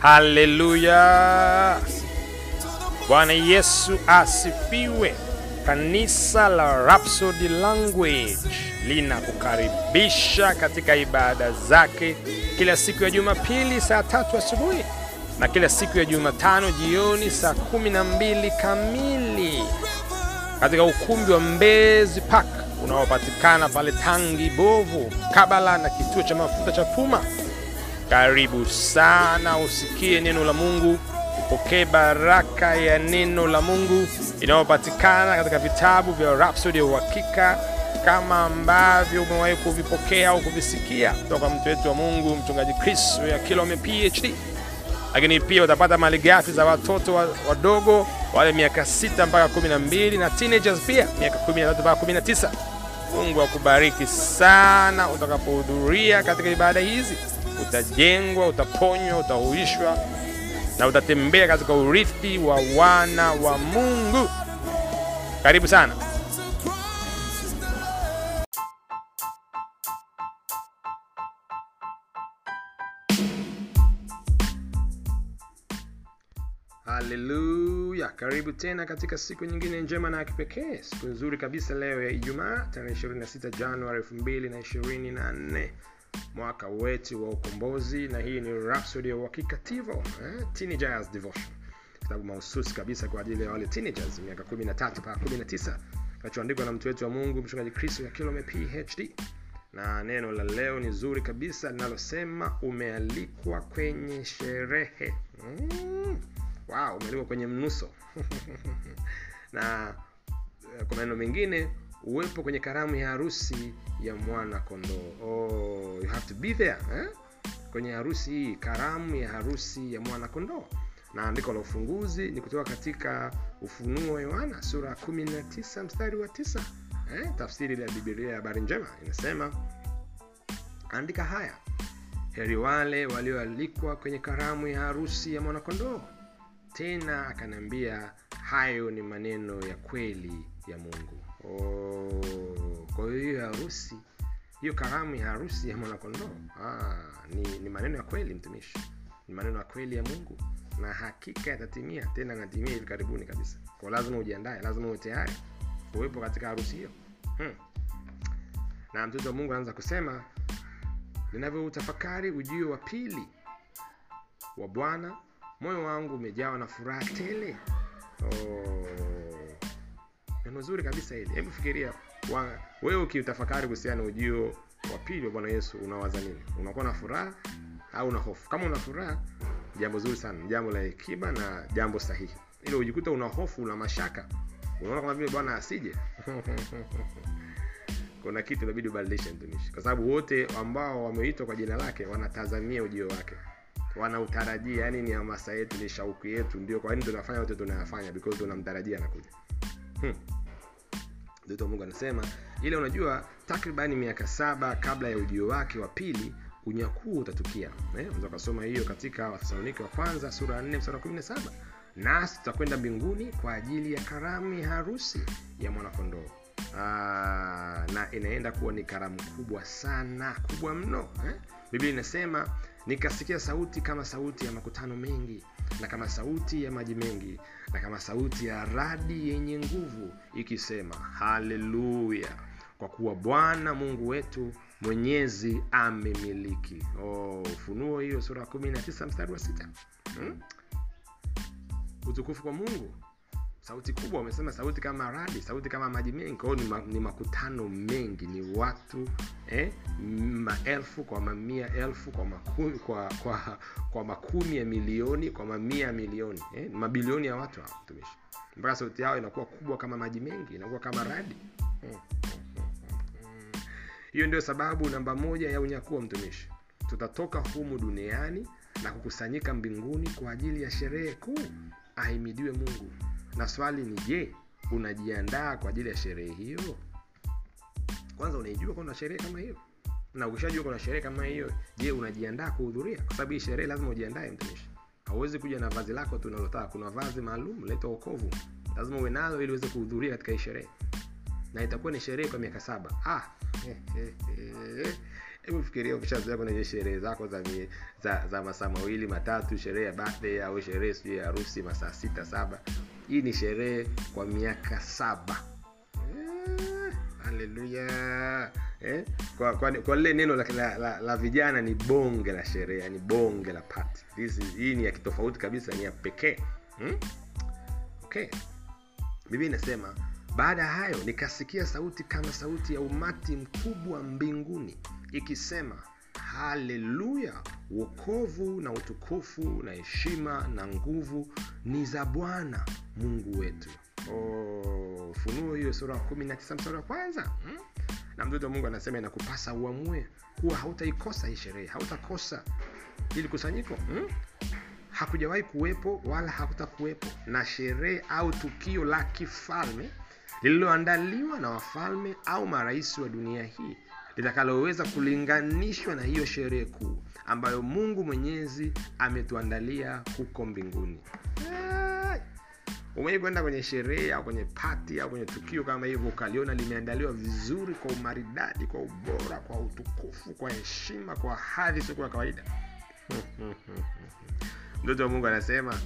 haleluya bwana yesu asifiwe. Kanisa la Rhapsody language linakukaribisha katika ibada zake kila siku ya jumapili saa tatu asubuhi na kila siku ya jumatano jioni saa kumi na mbili kamili katika ukumbi wa mbezi park unaopatikana pale tangi bovu kabala na kituo cha mafuta cha puma karibu sana usikie neno la mungu upokee baraka ya neno la mungu inayopatikana katika vitabu vya Rhapsody ya uhakika kama ambavyo umewahi kuvipokea au kuvisikia kutoka mtu wetu wa mungu mchungaji chris ya kilome phd lakini pia utapata malighafi za watoto wa- wadogo wale miaka 6 mpaka 12 na teenagers pia miaka 13 mpaka 19 mungu akubariki sana utakapohudhuria katika ibada hizi utajengwa utaponywa utahuishwa na utatembea katika urithi wa wana wa mungu. Karibu sana. Haleluya. Karibu tena katika siku nyingine njema na ya kipekee siku nzuri kabisa leo ya ijumaa tarehe 26 januari 2024 mwaka wetu wa ukombozi na hii ni Rhapsody ya uhakika tivo eh? devotion kitabu mahususi kabisa kwa ajili ya wale teenagers miaka 13 mpaka 19 kinachoandikwa na mtu wetu wa mungu mchungaji kristo ya kilome phd na neno la leo ni zuri kabisa linalosema umealikwa kwenye sherehe mm. wow, umealikwa kwenye mnuso na eh, kwa maneno mengine uwepo kwenye karamu ya harusi ya mwana kondoo oh, you have to be there eh? kwenye harusi hii karamu ya harusi ya mwana kondoo na andiko la ufunguzi ni kutoka katika ufunuo wa yohana sura ya 19 mstari wa 9 eh? tafsiri ya bibilia ya habari njema inasema andika haya heri wale walioalikwa kwenye karamu ya harusi ya mwanakondoo tena akaniambia hayo ni maneno ya kweli ya mungu oh, kwa hiyo hiyo harusi hiyo karamu ya harusi ya mwanakondoo ah, ni, ni maneno ya kweli mtumishi. Ni maneno ya kweli ya mungu. Na hakika yatatimia tena natimia hivi karibuni kabisa. Kwa lazima ujiandae lazima uwe tayari uwepo katika harusi hiyo. Hmm. na mtoto wa mungu anaanza kusema ninavyoutafakari ujio wa pili wa bwana moyo wangu umejawa na furaha tele. Oh. Neno zuri kabisa hili. Hebu fikiria wewe ukiutafakari kuhusiana na ujio wa pili wa bwana yesu unawaza nini? Unakuwa na furaha au una hofu? Kama una furaha jambo zuri sana. Jambo la hekima na jambo sahihi. Ili ujikuta una hofu una mashaka. Unaona kama vile bwana asije. Kuna kitu inabidi ubadilishe mtumishi. Kwa sababu wote ambao wameitwa kwa jina lake wanatazamia ujio wake. Wanautarajia. Yani ni hamasa yetu ni shauku yetu. Ndio kwa nini tunafanya yote tunayafanya because tunamtarajia anakuja. Hmm. Mtoto mungu anasema ile unajua takribani miaka saba kabla ya ujio wake wa pili unyakuo utatukia eh? unaweza hiyo katika wathesalonike wa kwanza sura ya 4 mstari wa 17 nasi tutakwenda mbinguni kwa ajili ya karamu ya harusi ya mwanakondoo Ah, na inaenda kuwa ni karamu kubwa sana kubwa mno eh? biblia inasema nikasikia sauti kama sauti ya makutano mengi na kama sauti ya maji mengi na kama sauti ya radi yenye nguvu ikisema haleluya! Kwa kuwa bwana mungu wetu mwenyezi amemiliki. Oh, hiyo sura ya 19 mstari wa 6 hmm? utukufu kwa mungu sauti kubwa wamesema sauti kama radi sauti kama maji mengi. Kwao ni, ma, ni makutano mengi ni watu eh, maelfu kwa mamia elfu kwa makumi, kwa, kwa, kwa makumi ya milioni kwa mamia ya milioni eh, mabilioni ya watu hao tumishi mpaka sauti yao inakuwa kubwa kama maji mengi inakuwa kama radi. Hmm. hiyo ndio sababu namba moja ya unyakuo mtumishi. Tutatoka humu duniani na kukusanyika mbinguni kwa ajili ya sherehe kuu. Ahimidiwe mungu na swali ni je unajiandaa kwa ajili ya sherehe hiyo? Kwanza unaijua kuna sherehe kama hiyo? Na ukishajua kuna sherehe kama hiyo je unajiandaa kuhudhuria? Kwa sababu hii sherehe lazima ujiandae mtumishi. Hauwezi kuja na vazi lako tu unalotaka. Kuna vazi maalum laitwa okovu lazima uwe nalo ili uweze kuhudhuria katika hii sherehe. Na itakuwa ni sherehe kwa miaka saba. Ah hebu fikiria ukishazoea kwenye sherehe zako za, za, za masaa mawili matatu sherehe ya birthday au sherehe sijui ya harusi masaa sita saba. Hii ni sherehe kwa miaka saba. Eh, haleluya. Eh? kwa, kwa, kwa lile neno la, la, la, la vijana ni bonge la sherehe ni bonge la party. This is- hii ni ya kitofauti kabisa ni ya pekee. Hmm? okay. Biblia inasema baada ya hayo nikasikia sauti kama sauti ya umati mkubwa mbinguni ikisema haleluya wokovu na utukufu na heshima na nguvu ni za bwana mungu wetu Oh, ufunuo hiyo sura ya kumi na tisa mstari wa kwanza hmm? na mtoto wa mungu anasema inakupasa uamue kuwa hautaikosa hii sherehe hautakosa ili kusanyiko hmm? hakujawahi kuwepo wala hakutakuwepo na sherehe au tukio la kifalme lililoandaliwa na wafalme au marais wa dunia hii litakaloweza kulinganishwa na hiyo sherehe kuu ambayo mungu mwenyezi ametuandalia huko mbinguni Ai! umewai kwenda kwenye sherehe au kwenye pati au kwenye tukio kama hivyo ukaliona limeandaliwa vizuri kwa umaridadi kwa ubora kwa utukufu kwa heshima kwa hadhi siokuwa kawaida mtoto wa mungu anasema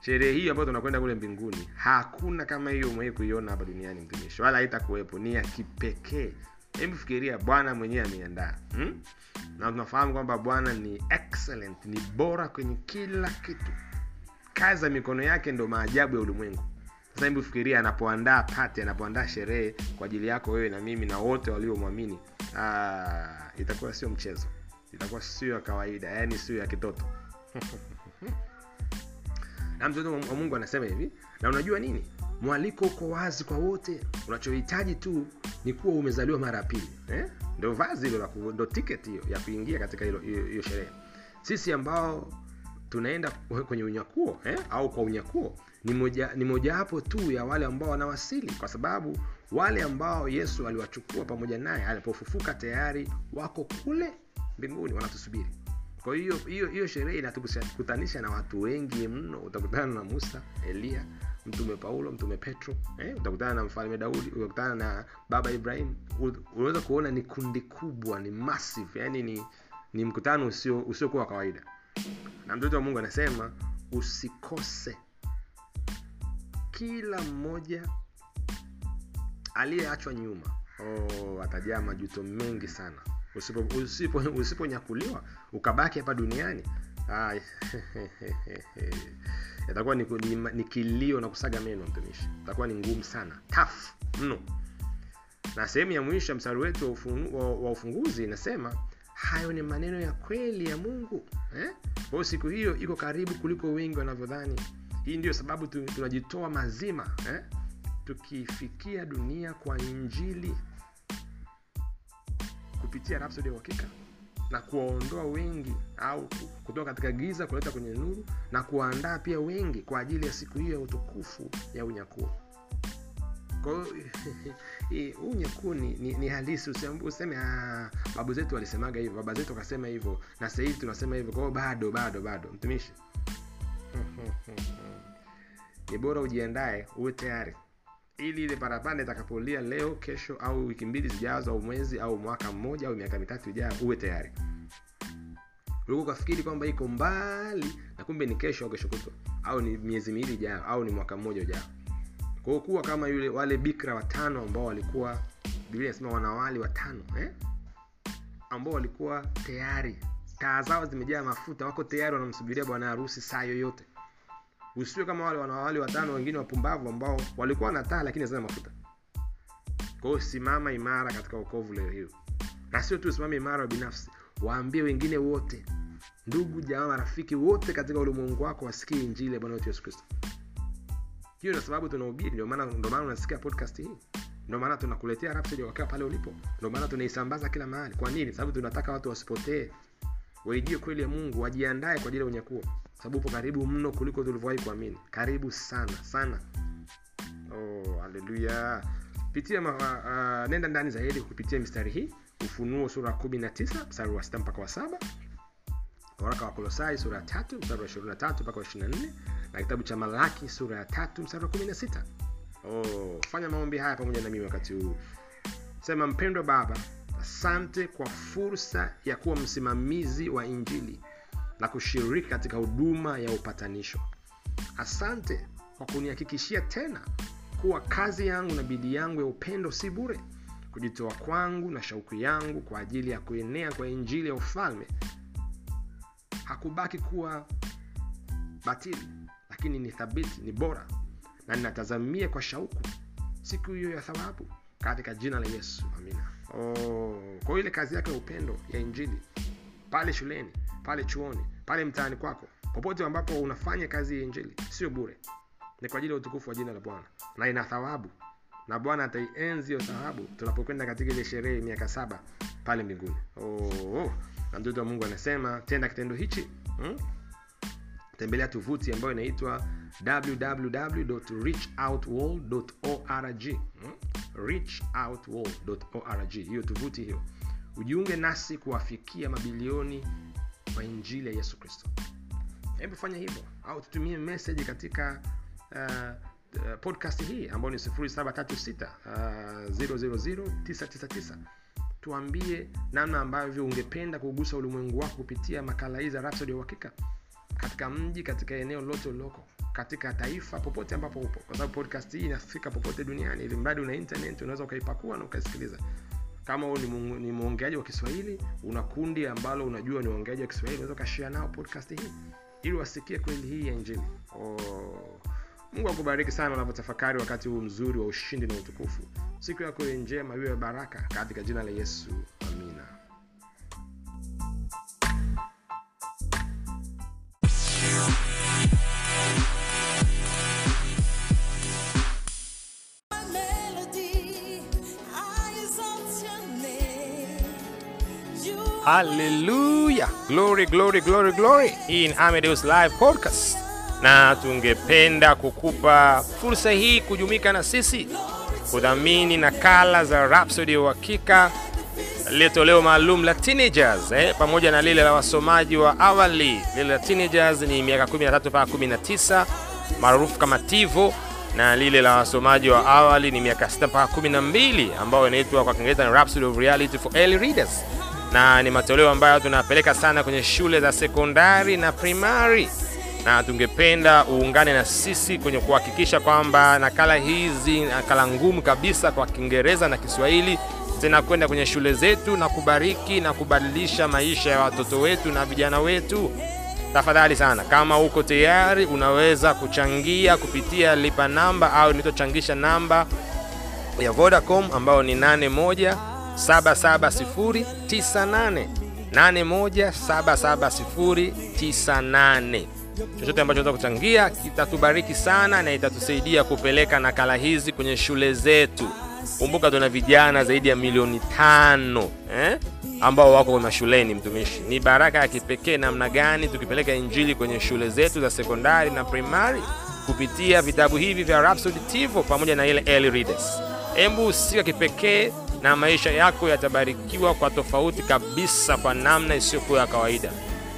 sherehe hiyo ambayo tunakwenda kule mbinguni hakuna kama hiyo mwee kuiona hapa duniani mtumishi wala haitakuwepo. Ni ya kipekee. Hebu fikiria bwana mwenyewe ameandaa hmm? na tunafahamu kwamba bwana ni excellent ni bora kwenye kila kitu. Kazi za mikono yake ndo maajabu ya ulimwengu. Sasa hebu fikiria anapoandaa pati anapoandaa sherehe kwa ajili yako wewe na mimi na wote waliomwamini ah, itakuwa sio mchezo. Itakuwa sio ya kawaida yaani sio ya kitoto na mtoto wa mungu anasema hivi na unajua nini mwaliko uko wazi kwa wote unachohitaji tu ni kuwa umezaliwa mara ya pili eh? ndo vazi hilo ndo ticket hiyo ya kuingia katika hiyo sherehe sisi ambao tunaenda kwenye unyakuo eh? au kwa unyakuo ni moja ni mojawapo tu ya wale ambao wanawasili kwa sababu wale ambao yesu aliwachukua pamoja naye alipofufuka tayari wako kule mbinguni wanatusubiri kwa hiyo hiyo hiyo sherehe inatukutanisha na watu wengi mno. Utakutana na musa elia mtume paulo mtume petro eh? utakutana na mfalme daudi utakutana na baba ibrahim. Unaweza kuona ni kundi kubwa ni massive yani ni ni mkutano usio usiokuwa wa kawaida. Na mtoto wa mungu anasema usikose kila mmoja aliyeachwa nyuma. Oh, atajaa majuto mengi sana usiponyakuliwa usipo, usipo ukabaki hapa duniani. Yatakuwa ni, ni, ni kilio na kusaga meno mtumishi. Itakuwa ni ngumu sana. Taf mno. Na sehemu ya mwisho ya mstari wetu wa, ufungu, wa, wa ufunguzi inasema hayo ni maneno ya kweli ya mungu eh? kwa siku hiyo iko karibu kuliko wengi wanavyodhani. Hii ndio sababu tu, tunajitoa mazima eh? tukifikia dunia kwa injili kupitia Rhapsody ya uhakika na kuwaondoa wengi au kutoka katika giza kuleta kwenye nuru na kuwaandaa pia wengi kwa ajili ya siku hiyo ya utukufu ya unyakuo. Kwa hiyo huu unyakuo ni, ni, ni halisi. Useme "Ah, babu zetu walisemaga hivyo baba zetu wakasema hivyo na sahivi tunasema hivyo. Kwa bado bado bado mtumishi. Ni bora ujiandae uwe tayari ili ile parapanda itakapolia leo kesho au wiki mbili zijazo au mwezi au mwaka mmoja au miaka mitatu ijayo uwe tayari. Ulikuwa ukafikiri kwamba iko mbali na kumbe ni kesho au kesho kutwa au ni miezi miwili ijayo au ni mwaka mmoja ujao. Kwa kuwa kama yule wale bikra watano ambao walikuwa biblia inasema wanawali watano eh? ambao walikuwa tayari. Taa zao zimejaa mafuta wako tayari wanamsubiria bwana harusi saa yoyote usiwe kama wale wanawali watano wengine wapumbavu ambao walikuwa na taa lakini hazina mafuta. Kwa simama imara katika wokovu leo hiyo na sio tu simama imara binafsi waambie wengine wote ndugu jamaa marafiki wote katika ulimwengu wako wasikie injili ya bwana wetu yesu kristo. Hiyo ndio sababu tunahubiri ndio unasikia podcast hii. Ndio maana tunakuletea Rhapsody wakiwa pale ulipo. Ndio maana tunaisambaza kila mahali. Kwa nini? Sababu tunataka watu wasipotee waijie kweli ya mungu wajiandae kwa ajili ya unyakuo. Sababu upo karibu mno kuliko tulivyowahi kuamini. Karibu sana sana. Oh, haleluya pitia ma, uh, nenda ndani zaidi kupitia mistari hii. Ufunuo sura ya kumi na tisa mstari wa sita mpaka wa saba. Waraka wa kolosai sura ya tatu mstari wa ishirini na tatu mpaka wa ishiri na nne. Na kitabu cha malaki sura ya tatu mstari wa kumi na sita. Oh, fanya maombi haya pamoja na mimi wakati huu. Sema mpendwa baba asante kwa fursa ya kuwa msimamizi wa injili na kushiriki katika huduma ya upatanisho. Asante kwa kunihakikishia tena kuwa kazi yangu na bidii yangu ya upendo si bure. Kujitoa kwangu na shauku yangu kwa ajili ya kuenea kwa injili ya ufalme hakubaki kuwa batili lakini ni thabiti ni bora. Na ninatazamia kwa shauku siku hiyo ya thawabu katika jina la yesu amina kwa ile kazi yake ya upendo ya injili pale shuleni pale chuoni pale mtaani kwako popote ambapo unafanya kazi ya injili sio bure ni kwa ajili ya utukufu wa jina la bwana na ina thawabu na bwana ataienzi hiyo thawabu tunapokwenda katika ile sherehe miaka saba pale mbinguni oh, oh. na mtoto wa mungu anasema tenda kitendo hichi hmm? tembelea tovuti ambayo inaitwa www.reachoutworld.org hmm? reachoutworld.org hiyo tovuti hiyo. Ujiunge nasi kuwafikia mabilioni wa injili ya yesu kristo. Hebu fanya hivyo au tutumie message katika uh, uh, podcast hii ambayo ni 736 uh, 00999 tuambie namna ambavyo ungependa kugusa ulimwengu wako kupitia makala hii za rapsodi ya uhakika katika mji katika eneo lote uliloko katika taifa popote ambapo upo. Kwa sababu podcast hii inafika popote duniani ili mradi una internet unaweza ukaipakua na ukaisikiliza. Kama ni, ni mwongeaji wa kiswahili una kundi ambalo unajua ni waongeaji wa kiswahili unaweza ukashia nao podcast hii ili wasikie kweli hii ya injili. Oh. mungu akubariki sana unavyotafakari wakati huu mzuri wa ushindi na utukufu. Siku yako njema iwe baraka katika jina la yesu haleluya glory glory glory glory. Hii ni Amedeus live podcast. Na tungependa kukupa fursa hii kujumika na sisi kudhamini nakala za Rhapsody ya uhakika lile toleo maalum la teenagers eh, pamoja na lile la wasomaji wa awali lile la teenagers ni miaka 13 mpaka 19 maarufu kama tivo. Na lile la wasomaji wa awali ni miaka 6 mpaka 12 ambayo inaitwa kwa kiingereza ni Rhapsody of reality for early readers na ni matoleo ambayo tunapeleka sana kwenye shule za sekondari na primari, na tungependa uungane na sisi kwenye kuhakikisha kwamba nakala hizi nakala ngumu kabisa kwa kiingereza na kiswahili zinakwenda kwenye shule zetu na kubariki na kubadilisha maisha ya watoto wetu na vijana wetu. Tafadhali sana kama uko tayari unaweza kuchangia kupitia lipa namba au nitochangisha namba ya vodacom ambayo ni 817798 817798 chochote ambacho unaweza kuchangia kitatubariki sana na itatusaidia kupeleka nakala hizi kwenye shule zetu. Kumbuka tuna vijana zaidi ya milioni tano eh? ambao wako mashuleni mtumishi. Ni baraka ya kipekee namna gani tukipeleka injili kwenye shule zetu za sekondari na primary kupitia vitabu hivi vya Rhapsody Tivo pamoja na ile early readers. Hebu usika kipekee na maisha yako yatabarikiwa kwa tofauti kabisa kwa namna isiyokuwa ya kawaida.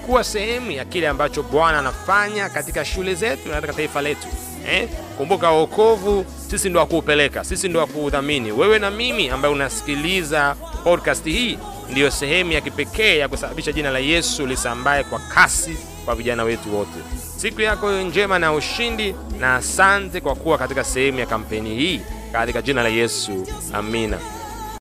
Kuwa sehemu ya kile ambacho bwana anafanya katika shule zetu na katika taifa letu eh? kumbuka wokovu sisi ndo wakuupeleka sisi ndo wakuudhamini wewe na mimi ambaye unasikiliza podcast hii ndiyo sehemu ya kipekee ya kusababisha jina la yesu lisambaye kwa kasi kwa vijana wetu wote. Siku yako njema na ushindi na asante kwa kuwa katika sehemu ya kampeni hii. Katika jina la yesu amina